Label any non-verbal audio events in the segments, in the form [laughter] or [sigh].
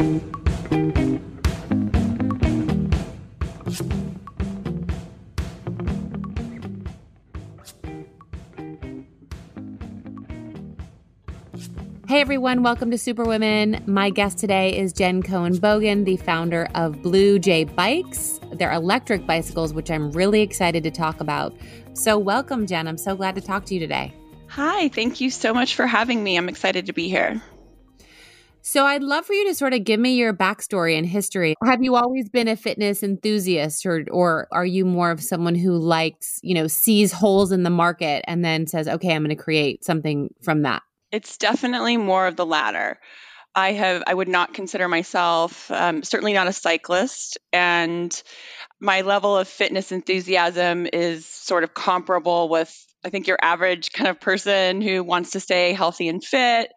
Hey everyone, welcome to Superwomen. My guest today is Jen Cohen Bogan, the founder of Blue Jay Bikes. They're electric bicycles, which I'm really excited to talk about. So, welcome, Jen. I'm so glad to talk to you today. Hi, thank you so much for having me. I'm excited to be here. So, I'd love for you to sort of give me your backstory and history. Have you always been a fitness enthusiast, or, or are you more of someone who likes, you know, sees holes in the market and then says, okay, I'm going to create something from that? It's definitely more of the latter. I have I would not consider myself um, certainly not a cyclist, and my level of fitness enthusiasm is sort of comparable with I think your average kind of person who wants to stay healthy and fit.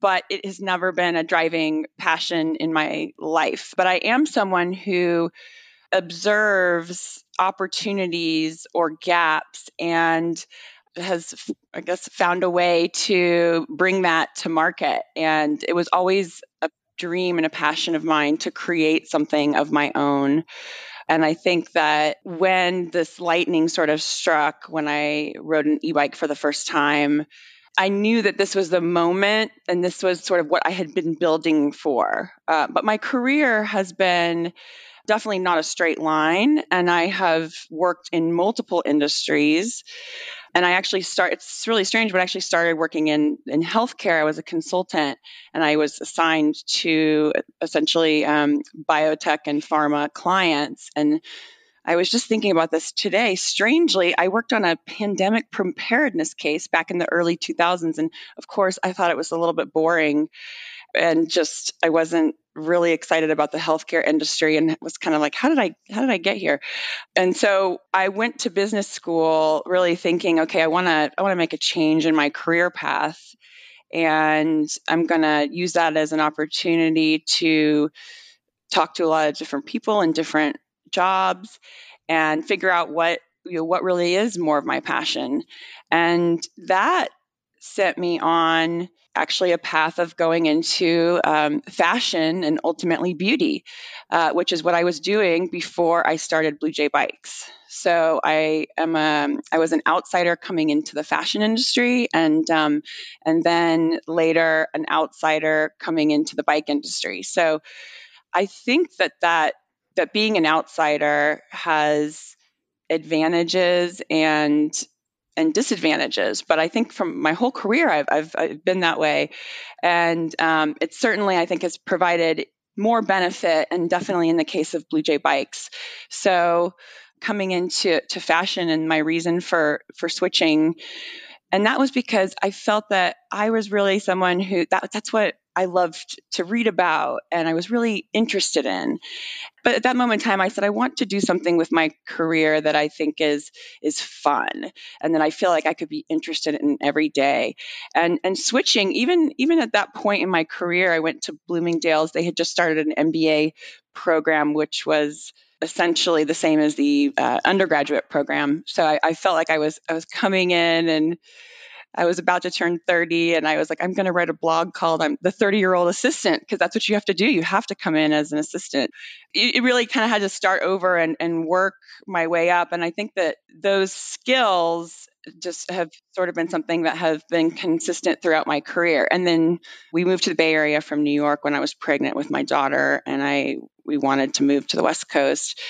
But it has never been a driving passion in my life. But I am someone who observes opportunities or gaps and has i guess found a way to bring that to market and it was always a dream and a passion of mine to create something of my own and i think that when this lightning sort of struck when i rode an e-bike for the first time I knew that this was the moment and this was sort of what I had been building for. Uh, but my career has been definitely not a straight line, and I have worked in multiple industries. And I actually start it's really strange, but I actually started working in in healthcare. I was a consultant and I was assigned to essentially um, biotech and pharma clients. And I was just thinking about this today. Strangely, I worked on a pandemic preparedness case back in the early 2000s. And of course, I thought it was a little bit boring and just I wasn't really excited about the healthcare industry and was kind of like how did I how did I get here? And so I went to business school really thinking okay I want to I want to make a change in my career path and I'm going to use that as an opportunity to talk to a lot of different people in different jobs and figure out what you know what really is more of my passion. And that set me on actually a path of going into um, fashion and ultimately beauty, uh, which is what I was doing before I started Blue Jay Bikes. So I am a, I was an outsider coming into the fashion industry, and um, and then later an outsider coming into the bike industry. So I think that that that being an outsider has advantages and and disadvantages. But I think from my whole career, I've, I've, I've been that way. And um, it certainly, I think, has provided more benefit, and definitely in the case of Blue Jay Bikes. So coming into to fashion and my reason for for switching and that was because I felt that I was really someone who that that's what I loved to read about and I was really interested in. But at that moment in time I said I want to do something with my career that I think is is fun and that I feel like I could be interested in every day. And and switching even even at that point in my career I went to Bloomingdale's they had just started an MBA program which was essentially the same as the uh, undergraduate program. So I, I, felt like I was I was coming in and I was about to turn 30 and I was like, I'm going to write a blog called I'm the 30 year old assistant because that's what you have to do. You have to come in as an assistant. It, it really kind of had to start over and, and work my way up. And I think that those skills just have sort of been something that have been consistent throughout my career. And then we moved to the Bay Area from New York when I was pregnant with my daughter and I we wanted to move to the West Coast.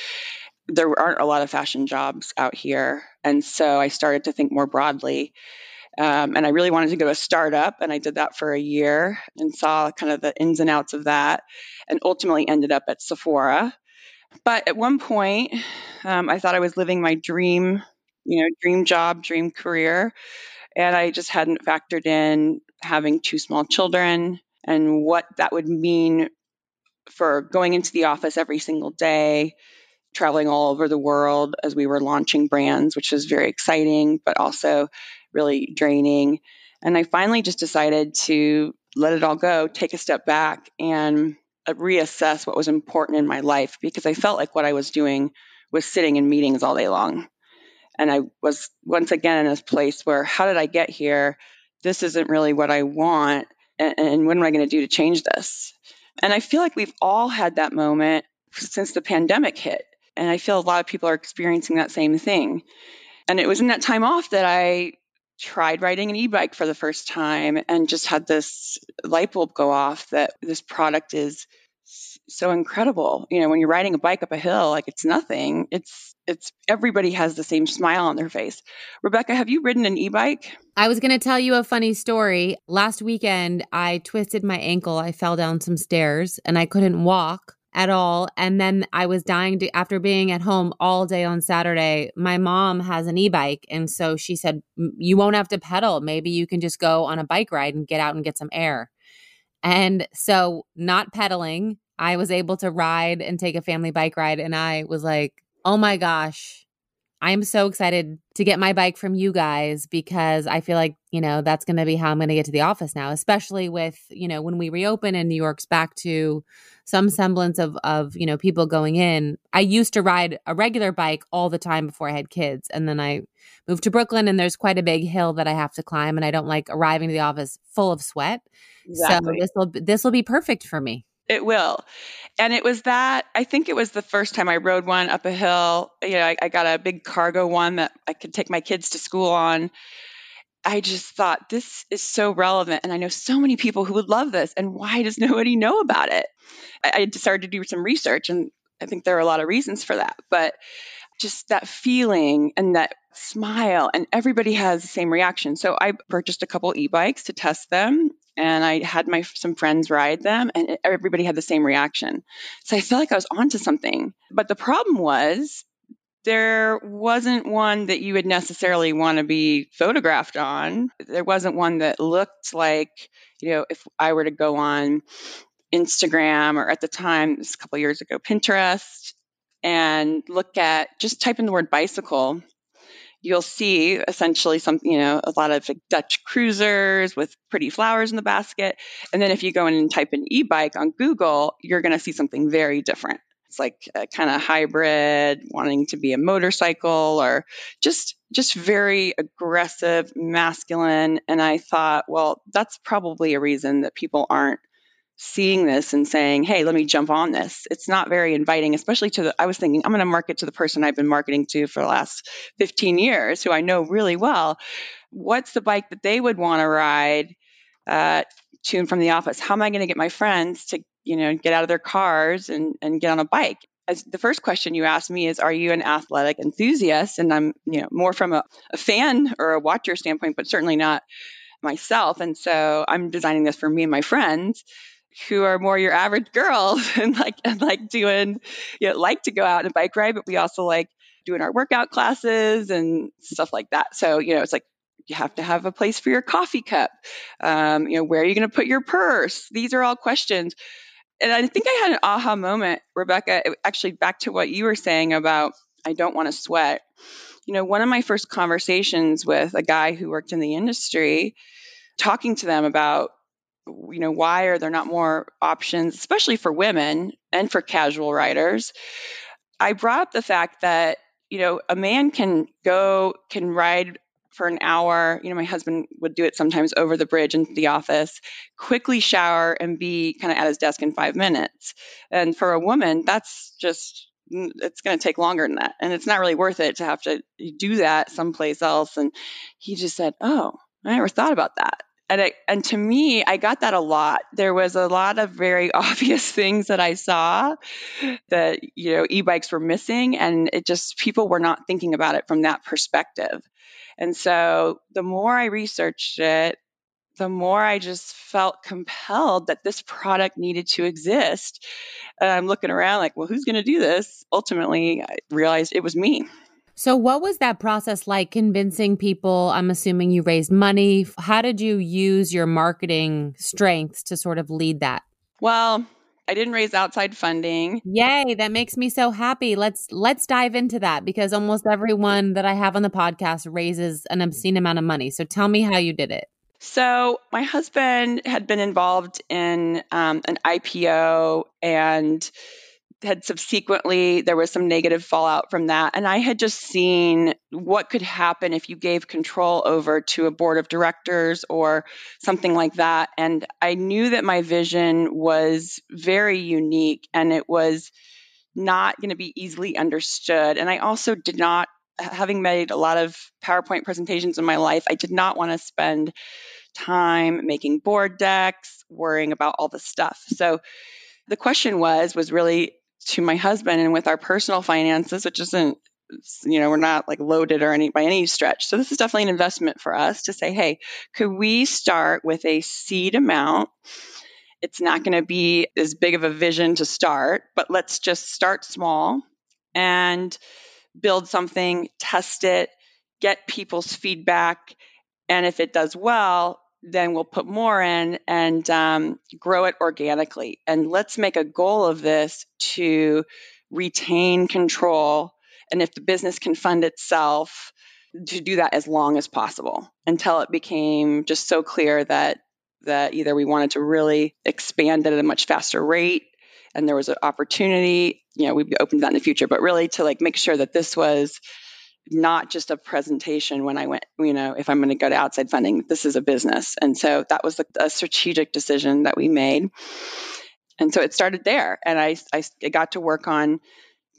There aren't a lot of fashion jobs out here. And so I started to think more broadly um, and I really wanted to go to a startup, and I did that for a year and saw kind of the ins and outs of that, and ultimately ended up at Sephora. But at one point, um, I thought I was living my dream, you know, dream job, dream career, and I just hadn't factored in having two small children and what that would mean for going into the office every single day, traveling all over the world as we were launching brands, which was very exciting, but also really draining. And I finally just decided to let it all go, take a step back, and uh, reassess what was important in my life because I felt like what I was doing was sitting in meetings all day long. And I was once again in this place where, how did I get here? This isn't really what I want. And, and what am I going to do to change this? And I feel like we've all had that moment since the pandemic hit. And I feel a lot of people are experiencing that same thing. And it was in that time off that I tried riding an e-bike for the first time and just had this light bulb go off that this product is so incredible. You know, when you're riding a bike up a hill, like it's nothing. It's it's everybody has the same smile on their face. Rebecca, have you ridden an e-bike? I was going to tell you a funny story. Last weekend, I twisted my ankle. I fell down some stairs and I couldn't walk at all. And then I was dying to, after being at home all day on Saturday. My mom has an e bike. And so she said, You won't have to pedal. Maybe you can just go on a bike ride and get out and get some air. And so, not pedaling, I was able to ride and take a family bike ride. And I was like, Oh my gosh, I am so excited to get my bike from you guys because I feel like, you know, that's going to be how I'm going to get to the office now, especially with, you know, when we reopen and New York's back to some semblance of of, you know, people going in. I used to ride a regular bike all the time before I had kids, and then I moved to Brooklyn and there's quite a big hill that I have to climb and I don't like arriving to the office full of sweat. Exactly. So this will this will be perfect for me. It will. And it was that, I think it was the first time I rode one up a hill. You know, I, I got a big cargo one that I could take my kids to school on. I just thought this is so relevant. And I know so many people who would love this. And why does [laughs] nobody know about it? I, I started to do some research, and I think there are a lot of reasons for that. But just that feeling and that smile and everybody has the same reaction. So i purchased a couple e-bikes to test them and i had my some friends ride them and everybody had the same reaction. So i felt like i was onto something. But the problem was there wasn't one that you would necessarily want to be photographed on. There wasn't one that looked like you know if i were to go on instagram or at the time this a couple years ago pinterest and look at just type in the word bicycle. You'll see essentially something you know a lot of like dutch cruisers with pretty flowers in the basket. And then if you go in and type in e-bike on google you're going to see something very different. It's like a kind of hybrid wanting to be a motorcycle or just just very aggressive masculine. And i thought well that's probably a reason that people aren't seeing this and saying, hey, let me jump on this. It's not very inviting, especially to the, I was thinking, I'm going to market to the person I've been marketing to for the last 15 years, who I know really well. What's the bike that they would want to ride uh, to and from the office? How am I going to get my friends to, you know, get out of their cars and, and get on a bike? As the first question you asked me is, are you an athletic enthusiast? And I'm, you know, more from a, a fan or a watcher standpoint, but certainly not myself. And so I'm designing this for me and my friends who are more your average girls [laughs] and like and like doing you know like to go out and bike ride but we also like doing our workout classes and stuff like that. So you know it's like you have to have a place for your coffee cup. Um, you know where are you going to put your purse? These are all questions. And i think i had an aha moment rebecca actually back to what you were saying about i don't want to sweat. You know one of my first conversations with a guy who worked in the industry talking to them about you know why are there not more options especially for women and for casual riders? I brought up the fact that you know a man can go can ride for an hour you know my husband would do it sometimes over the bridge into the office quickly shower and be kind of at his desk in five minutes. And for a woman that's just it's going to take longer than that. And it's not really worth it to have to do that someplace else. And he just said oh i never thought about that and and to me, I got that a lot. There was a lot of very [laughs] obvious things that I saw that you know e-bikes were missing, and it just people were not thinking about it from that perspective. And so the more I researched it, the more I just felt compelled that this product needed to exist. And I'm looking around like, well, who's going to do this? Ultimately, I realized it was me. So, what was that process like convincing people? I'm assuming you raised money. How did you use your marketing strengths to sort of lead that? Well, I didn't raise outside funding. Yay, that makes me so happy. Let's let's dive into that because almost everyone that I have on the podcast raises an obscene amount of money. So tell me how you did it. So my husband had been involved in um, an IPO and had subsequently there was some negative fallout from that. And i had just seen what could happen if you gave control over to a board of directors or something like that. And i knew that my vision was very unique and it was not going to be easily understood. And i also did not having made a lot of powerpoint presentations in my life i did not want to spend time making board decks worrying about all the stuff. So the question was was really to my husband and with our personal finances, which isn't you know we're not like loaded or any by any stretch. So this is definitely an investment for us to say hey could we start with a seed amount? It's not going to be as big of a vision to start but let's just start small and build something test it get people's feedback and if it does well then we'll put more in and um, grow it organically. And let's make a goal of this to retain control. And if the business can fund itself, to do that as long as possible until it became just so clear that that either we wanted to really expand it at a much faster rate and there was an opportunity, you know, we'd be open to that in the future, but really to like make sure that this was not just a presentation when I went, you know, if I'm going to go to outside funding, this is a business. And so that was a strategic decision that we made. And so it started there. And I, I got to work on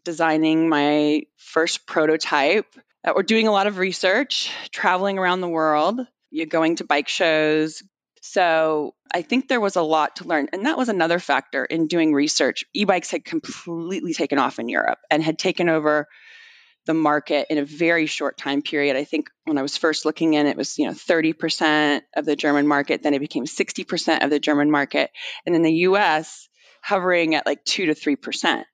designing my first prototype. We're doing a lot of research, traveling around the world, you're going to bike shows. So I think there was a lot to learn. And that was another factor in doing research. E bikes had completely taken off in Europe and had taken over the market in a very short time period. I think when I was first looking in, it was you know 30% of the German market. Then it became 60% of the German market, and in the U.S. hovering at like two to three percent.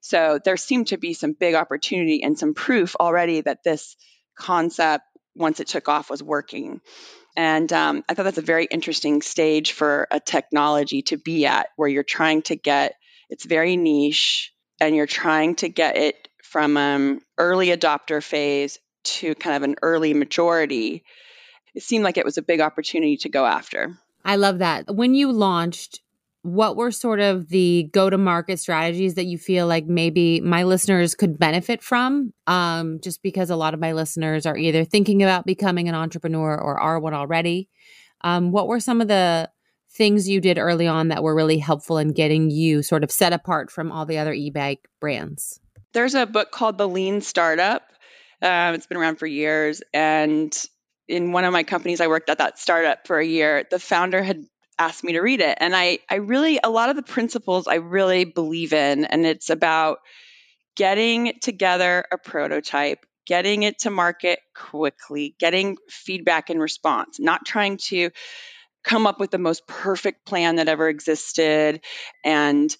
So there seemed to be some big opportunity and some proof already that this concept, once it took off, was working. And um, I thought that's a very interesting stage for a technology to be at, where you're trying to get it's very niche and you're trying to get it from um, early adopter phase to kind of an early majority, it seemed like it was a big opportunity to go after. I love that. When you launched, what were sort of the go to market strategies that you feel like maybe my listeners could benefit from? Um, just because a lot of my listeners are either thinking about becoming an entrepreneur or are one already. Um, what were some of the things you did early on that were really helpful in getting you sort of set apart from all the other e bike brands? There's a book called The Lean Startup. Um, it's been around for years. And in one of my companies, I worked at that startup for a year. The founder had asked me to read it. And I, I really, a lot of the principles I really believe in. And it's about getting together a prototype, getting it to market quickly, getting feedback and response, not trying to come up with the most perfect plan that ever existed. And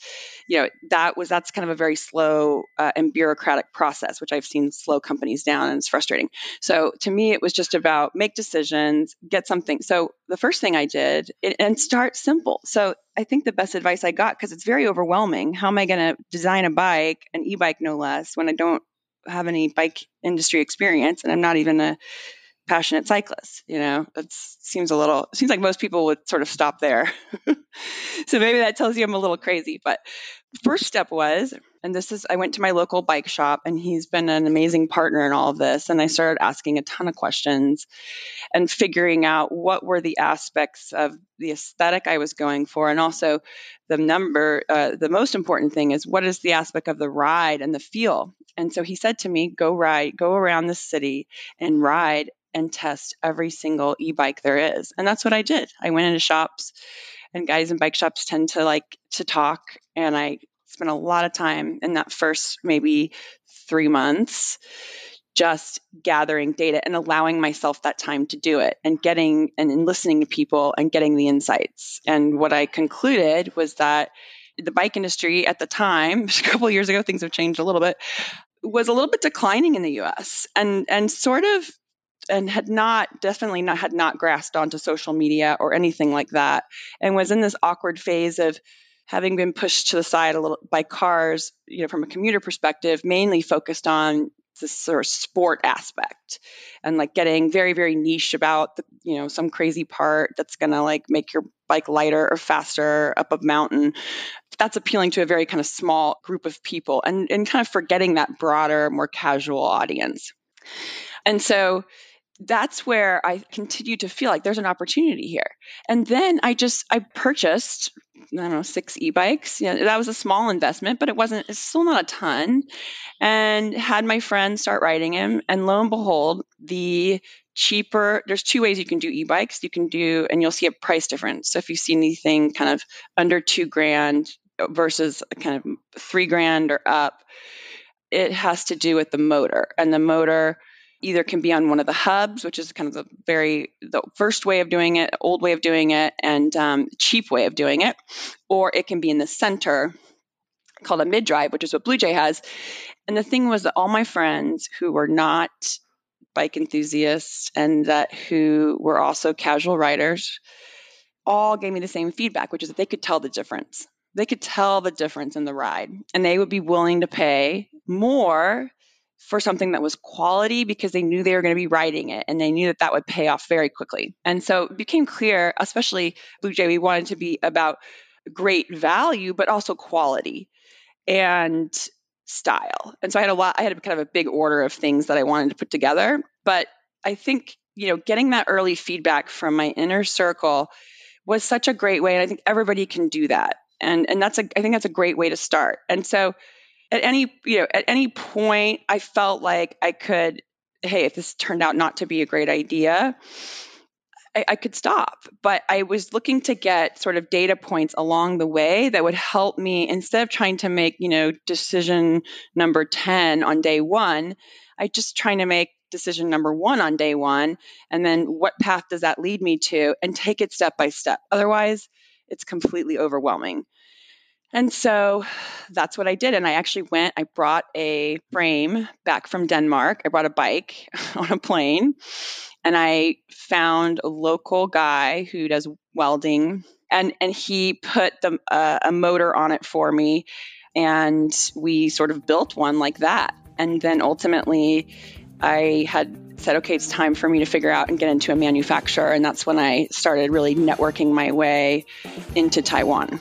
you know that was that's kind of a very slow uh, and bureaucratic process which i've seen slow companies down and it's frustrating. So to me it was just about make decisions get something. So the first thing i did and start simple. So i think the best advice i got because it's very overwhelming how am i going to design a bike an e-bike no less when i don't have any bike industry experience and i'm not even a passionate cyclists. You know, it seems a little, seems like most people would sort of stop there. [laughs] so maybe that tells you I'm a little crazy. But first step was, and this is, I went to my local bike shop and he's been an amazing partner in all of this. And I started asking a ton of questions and figuring out what were the aspects of the aesthetic I was going for. And also the number, uh, the most important thing is what is the aspect of the ride and the feel. And so he said to me, go ride, go around the city and ride and test every single e-bike there is. And that's what I did. I went into shops and guys in bike shops tend to like to talk and I spent a lot of time in that first maybe 3 months just gathering data and allowing myself that time to do it and getting and listening to people and getting the insights. And what I concluded was that the bike industry at the time, [laughs] a couple years ago, things have changed a little bit, was a little bit declining in the US and and sort of and had not definitely not had not grasped onto social media or anything like that and was in this awkward phase of having been pushed to the side a little by cars you know from a commuter perspective mainly focused on this sort of sport aspect and like getting very very niche about the, you know some crazy part that's going to like make your bike lighter or faster up a mountain. That's appealing to a very kind of small group of people and and kind of forgetting that broader more casual audience. And so that's where I continue to feel like there's an opportunity here. And then I just I purchased I don't know six e-bikes. Yeah, that was a small investment, but it wasn't. It's still not a ton. And had my friend start riding him, and lo and behold, the cheaper. There's two ways you can do e-bikes. You can do, and you'll see a price difference. So if you see anything kind of under two grand versus kind of three grand or up, it has to do with the motor, and the motor either can be on one of the hubs, which is kind of the very the first way of doing it, old way of doing it, and um, cheap way of doing it, or it can be in the center called a mid drive, which is what Blue Jay has. And the thing was that all my friends who were not bike enthusiasts and that who were also casual riders all gave me the same feedback, which is that they could tell the difference. They could tell the difference in the ride, and they would be willing to pay more for something that was quality because they knew they were going to be writing it and they knew that that would pay off very quickly. And so it became clear, especially Blue Jay, we wanted to be about great value, but also quality and style. And so I had a lot, I had kind of a big order of things that I wanted to put together. But I think, you know, getting that early feedback from my inner circle was such a great way. And I think everybody can do that. And, and that's a, I think that's a great way to start. And so at any you know at any point i felt like i could hey if this turned out not to be a great idea I, I, could stop. But i was looking to get sort of data points along the way that would help me instead of trying to make you know decision number 10 on day one i just trying to make decision number one on day one and then what path does that lead me to and take it step by step. Otherwise it's completely overwhelming and so that's what I did. And I actually went, I brought a frame back from Denmark. I brought a bike [laughs] on a plane and I found a local guy who does welding and, and he put the, uh, a motor on it for me. And we sort of built one like that. And then ultimately, I had said, okay, it's time for me to figure out and get into a manufacturer. And that's when I started really networking my way into Taiwan.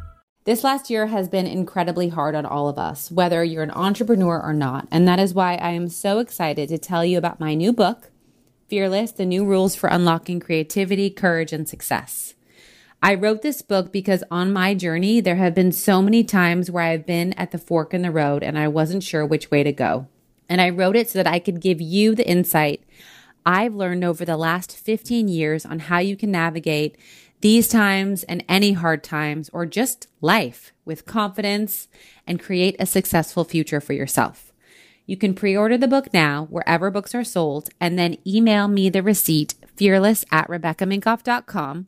This last year has been incredibly hard on all of us, whether you're an entrepreneur or not. And that is why I am so excited to tell you about my new book, Fearless The New Rules for Unlocking Creativity, Courage, and Success. I wrote this book because on my journey, there have been so many times where I've been at the fork in the road and I wasn't sure which way to go. And I wrote it so that I could give you the insight I've learned over the last 15 years on how you can navigate these times and any hard times or just life with confidence and create a successful future for yourself. You can pre order the book now wherever books are sold and then email me the receipt fearless at RebeccaMinkoff.com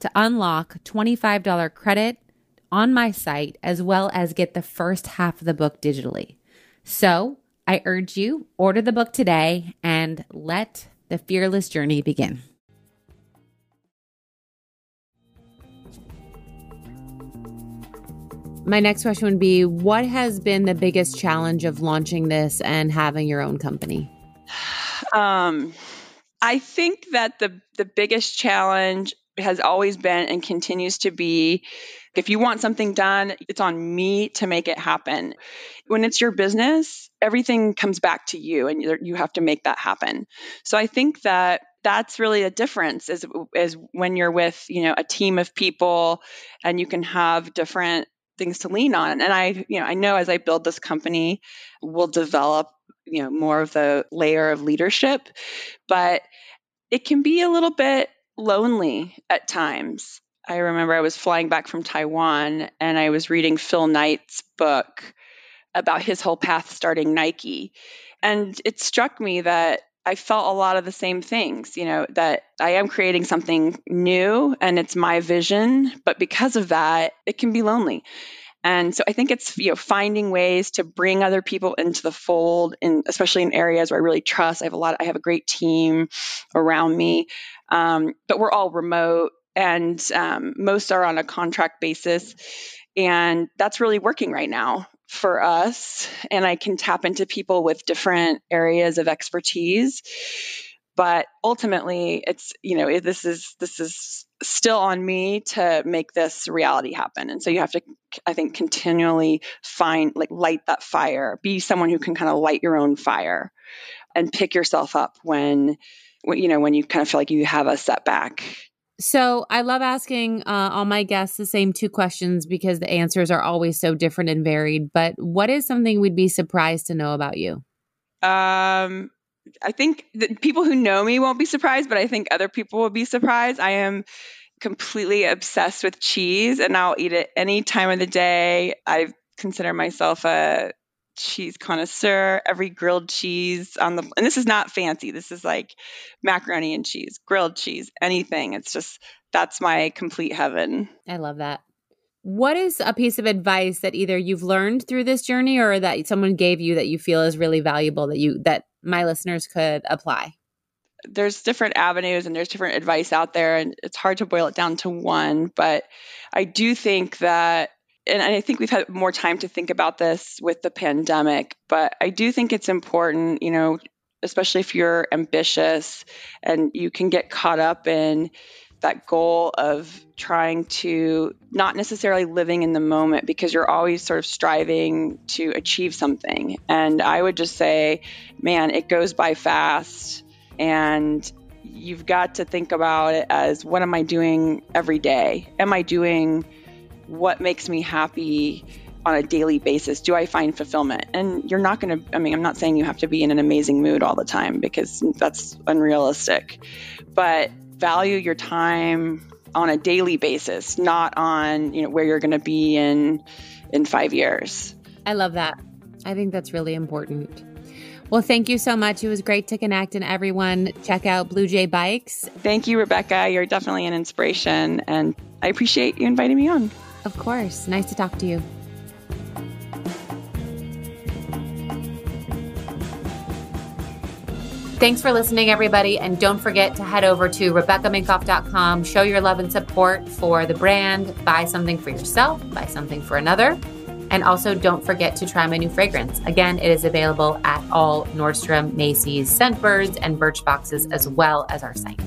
to unlock $25 credit on my site as well as get the first half of the book digitally. So I urge you, order the book today and let the fearless journey begin. My next question would be What has been the biggest challenge of launching this and having your own company? Um, I think that the, the biggest challenge has always been and continues to be if you want something done, it's on me to make it happen. When it's your business, everything comes back to you and you have to make that happen. So I think that that's really a difference is is when you're with, you know, a team of people and you can have different things to lean on. And I, you know, I know as I build this company, we'll develop, you know, more of the layer of leadership, but it can be a little bit lonely at times. I remember I was flying back from Taiwan and I was reading Phil Knight's book about his whole path starting Nike. And it struck me that I felt a lot of the same things, you know, that I am creating something new and it's my vision, but because of that, it can be lonely. And so I think it's you know finding ways to bring other people into the fold, and especially in areas where I really trust. I have a lot. I have a great team around me, um, but we're all remote, and um, most are on a contract basis, and that's really working right now for us. And I can tap into people with different areas of expertise. But ultimately it's you know this is this is still on me to make this reality happen. And so you have to i think continually find like light that fire. Be someone who can kind of light your own fire and pick yourself up when, you know when you kind of feel like you have a setback so I love asking uh, all my guests the same two questions because the answers are always so different and varied. But what is something we'd be surprised to know about you? Um, I think people who know me won't be surprised, but I think other people will be surprised. I am completely obsessed with cheese and I'll eat it any time of the day. I consider myself a cheese connoisseur. Every grilled cheese on the and this is not fancy. This is like macaroni and cheese, grilled cheese, anything. It's just that's my complete heaven. I love that. What is a piece of advice that either you've learned through this journey or that someone gave you that you feel is really valuable that you that my listeners could apply? There's different avenues and there's different advice out there and it's hard to boil it down to one, but I do think that and I think we've had more time to think about this with the pandemic, but I do think it's important, you know, especially if you're ambitious and you can get caught up in that goal of trying to not necessarily living in the moment because you're always sort of striving to achieve something. And I would just say, man, it goes by fast. And you've got to think about it as what am I doing every day? Am I doing what makes me happy? on a daily basis do i find fulfillment and you're not going to i mean i'm not saying you have to be in an amazing mood all the time because that's unrealistic but value your time on a daily basis, not on, you know, where you're going to be in in 5 years. I love that. I think that's really important. Well, thank you so much. It was great to connect and everyone check out Blue Jay Bikes. Thank you, Rebecca. You're definitely an inspiration and I appreciate you inviting me on. Of course. Nice to talk to you. Thanks for listening, everybody. And don't forget to head over to RebeccaMinkoff.com. Show your love and support for the brand. Buy something for yourself, buy something for another. And also, don't forget to try my new fragrance. Again, it is available at all Nordstrom, Macy's, Scentbirds, and Birchboxes, as well as our site.